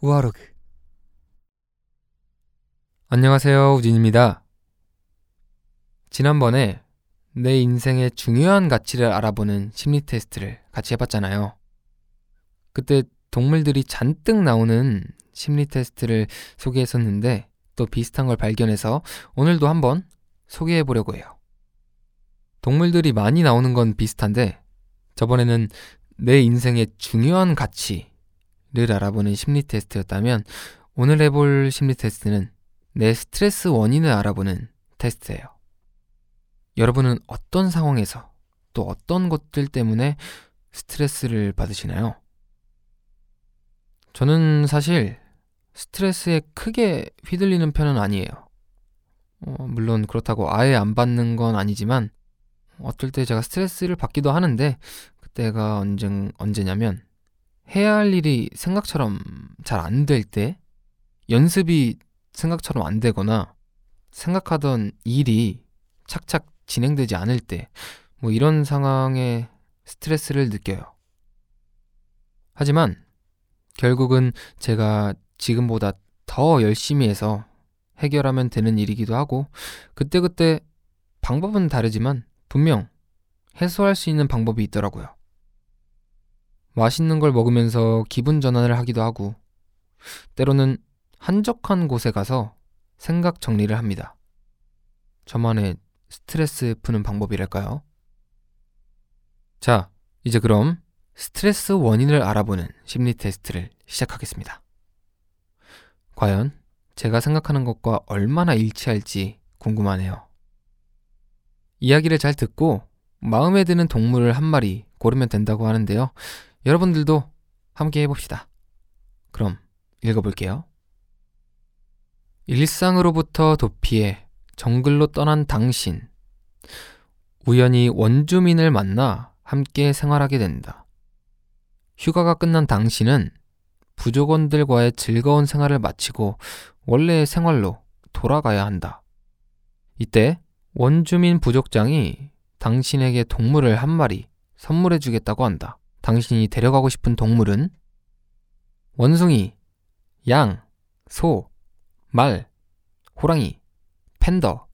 우아로그 안녕하세요 우진입니다. 지난번에 내 인생의 중요한 가치를 알아보는 심리 테스트를 같이 해봤잖아요. 그때 동물들이 잔뜩 나오는 심리 테스트를 소개했었는데 또 비슷한 걸 발견해서 오늘도 한번 소개해 보려고 해요. 동물들이 많이 나오는 건 비슷한데 저번에는 내 인생의 중요한 가치를 알아보는 심리 테스트였다면 오늘 해볼 심리 테스트는 내 스트레스 원인을 알아보는 테스트예요. 여러분은 어떤 상황에서 또 어떤 것들 때문에 스트레스를 받으시나요? 저는 사실 스트레스에 크게 휘둘리는 편은 아니에요. 어, 물론 그렇다고 아예 안 받는 건 아니지만 어떨 때 제가 스트레스를 받기도 하는데 그때가 언제, 언제냐면 해야 할 일이 생각처럼 잘 안 될 때, 연습이 생각처럼 안 되거나 생각하던 일이 착착 진행되지 않을 때, 뭐 이런 상황에 스트레스를 느껴요. 하지만 결국은 제가 지금보다 더 열심히 해서 해결하면 되는 일이기도 하고, 그때그때 방법은 다르지만 분명 해소할 수 있는 방법이 있더라고요. 맛있는 걸 먹으면서 기분 전환을 하기도 하고, 때로는 한적한 곳에 가서 생각 정리를 합니다. 저만의 스트레스 푸는 방법이랄까요? 자, 이제 그럼 스트레스 원인을 알아보는 심리 테스트를 시작하겠습니다. 과연 제가 생각하는 것과 얼마나 일치할지 궁금하네요. 이야기를 잘 듣고 마음에 드는 동물을 한 마리 고르면 된다고 하는데요. 여러분들도 함께 해봅시다. 그럼 읽어볼게요. 일상으로부터 도피해 정글로 떠난 당신. 우연히 원주민을 만나 함께 생활하게 된다. 휴가가 끝난 당신은 부족원들과의 즐거운 생활을 마치고 원래의 생활로 돌아가야 한다. 이때 원주민 부족장이 당신에게 동물을 한 마리 선물해 주겠다고 한다. 당신이 데려가고 싶은 동물은 원숭이, 양, 소, 말, 호랑이, 팬더.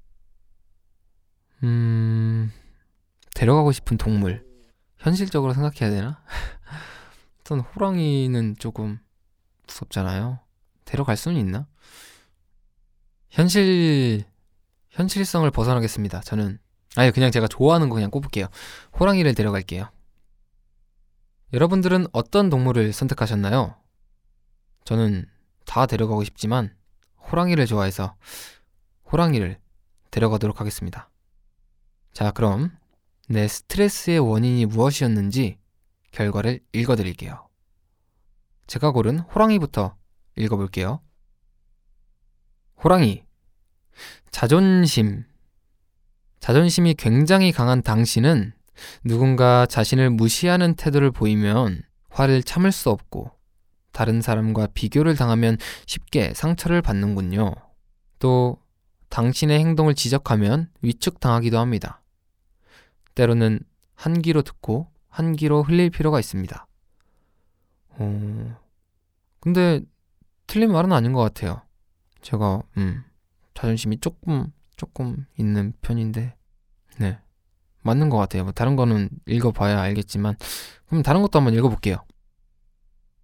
음, 데려가고 싶은 동물. 현실적으로 생각해야 되나? 우선 호랑이는 조금 무섭잖아요. 데려갈 수는 있나? 현실, 현실성을 벗어나겠습니다. 저는, 아니, 그냥 제가 좋아하는 거 그냥 꼽을게요. 호랑이를 데려갈게요. 여러분들은 어떤 동물을 선택하셨나요? 저는 다 데려가고 싶지만 호랑이를 좋아해서 호랑이를 데려가도록 하겠습니다. 자, 그럼 내 스트레스의 원인이 무엇이었는지 결과를 읽어드릴게요. 제가 고른 호랑이부터 읽어볼게요. 호랑이. 자존심. 자존심이 굉장히 강한 당신은 누군가 자신을 무시하는 태도를 보이면 화를 참을 수 없고 다른 사람과 비교를 당하면 쉽게 상처를 받는군요. 또 당신의 행동을 지적하면 위축당하기도 합니다. 때로는 한 귀로 듣고 한 귀로 흘릴 필요가 있습니다. 어... 근데 틀린 말은 아닌 것 같아요. 제가 음, 자존심이 조금 조금 있는 편인데 네 맞는 것 같아요. 뭐 다른 거는 읽어봐야 알겠지만 그럼 다른 것도 한번 읽어볼게요.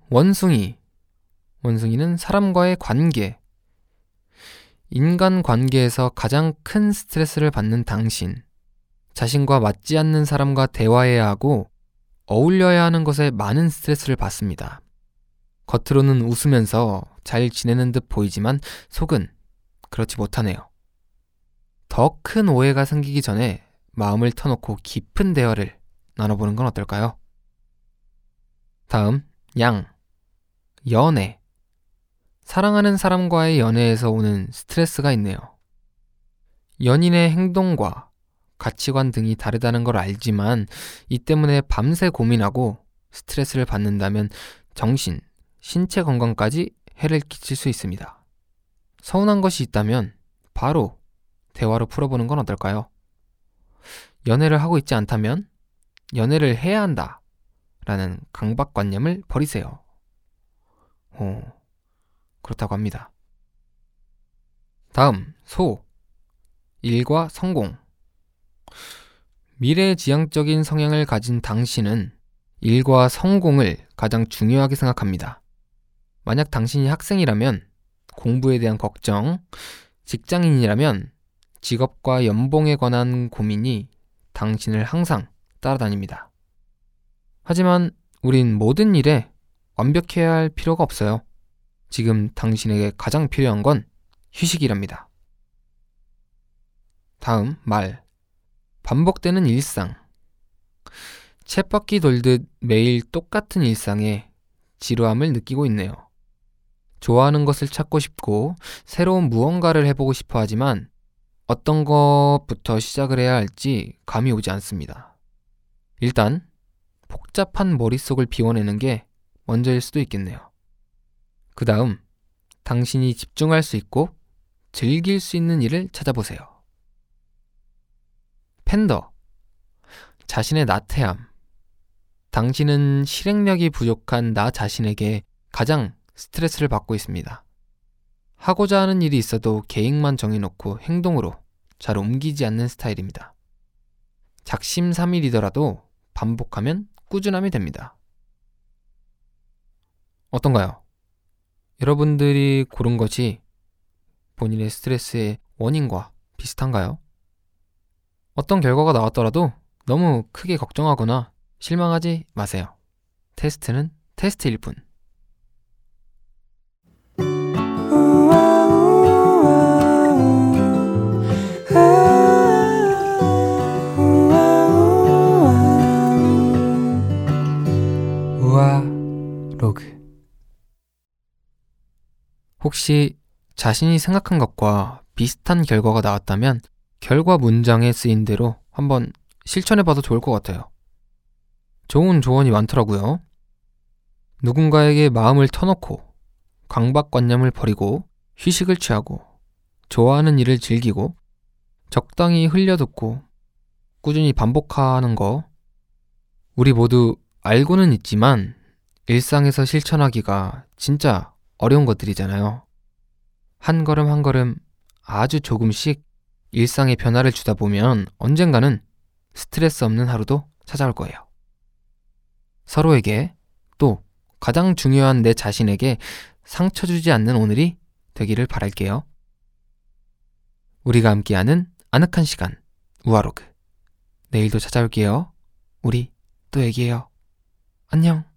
원숭이 원숭이는 사람과의 관계 인간 관계에서 가장 큰 스트레스를 받는 당신 자신과 맞지 않는 사람과 대화해야 하고 어울려야 하는 것에 많은 스트레스를 받습니다. 겉으로는 웃으면서 잘 지내는 듯 보이지만 속은 그렇지 못하네요. 더 큰 오해가 생기기 전에 마음을 터놓고 깊은 대화를 나눠보는 건 어떨까요? 다음, 양. 연애. 사랑하는 사람과의 연애에서 오는 스트레스가 있네요. 연인의 행동과 가치관 등이 다르다는 걸 알지만 이 때문에 밤새 고민하고 스트레스를 받는다면 정신, 신체 건강까지 해를 끼칠 수 있습니다. 서운한 것이 있다면 바로 대화로 풀어보는 건 어떨까요? 연애를 하고 있지 않다면 연애를 해야 한다. 라는 강박관념을 버리세요. 오, 그렇다고 합니다. 다음, 소. 일과 성공. 미래지향적인 성향을 가진 당신은 일과 성공을 가장 중요하게 생각합니다. 만약 당신이 학생이라면 공부에 대한 걱정, 직장인이라면 직업과 연봉에 관한 고민이 당신을 항상 따라다닙니다. 하지만 우린 모든 일에 완벽해야 할 필요가 없어요. 지금 당신에게 가장 필요한 건 휴식이랍니다. 다음, 말. 반복되는 일상. 쳇바퀴 돌듯 매일 똑같은 일상에 지루함을 느끼고 있네요. 좋아하는 것을 찾고 싶고 새로운 무언가를 해보고 싶어 하지만 어떤 것부터 시작을 해야 할지 감이 오지 않습니다. 일단 복잡한 머릿속을 비워내는 게 먼저일 수도 있겠네요. 그 다음 당신이 집중할 수 있고 즐길 수 있는 일을 찾아보세요. 팬더 자신의 나태함 당신은 실행력이 부족한 나 자신에게 가장 스트레스를 받고 있습니다. 하고자 하는 일이 있어도 계획만 정해놓고 행동으로 잘 옮기지 않는 스타일입니다. 작심삼일이더라도 반복하면 꾸준함이 됩니다. 어떤가요? 여러분들이 고른 것이 본인의 스트레스의 원인과 비슷한가요? 어떤 결과가 나왔더라도 너무 크게 걱정하거나 실망하지 마세요. 테스트는 테스트일 뿐. 혹시 자신이 생각한 것과 비슷한 결과가 나왔다면 결과 문장에 쓰인 대로 한번 실천해봐도 좋을 것 같아요. 좋은 조언이 많더라고요. 누군가에게 마음을 터놓고 강박관념을 버리고 휴식을 취하고 좋아하는 일을 즐기고 적당히 흘려듣고 꾸준히 반복하는 거 우리 모두 알고는 있지만 일상에서 실천하기가 진짜 어려운 것들이잖아요. 한 걸음 한 걸음 아주 조금씩 일상의 변화를 주다 보면 언젠가는 스트레스 없는 하루도 찾아올 거예요. 서로에게 또 가장 중요한 내 자신에게 상처 주지 않는 오늘이 되기를 바랄게요. 우리가 함께하는 아늑한 시간, 우아로그. 내일도 찾아올게요. 우리 또 얘기해요. 안녕.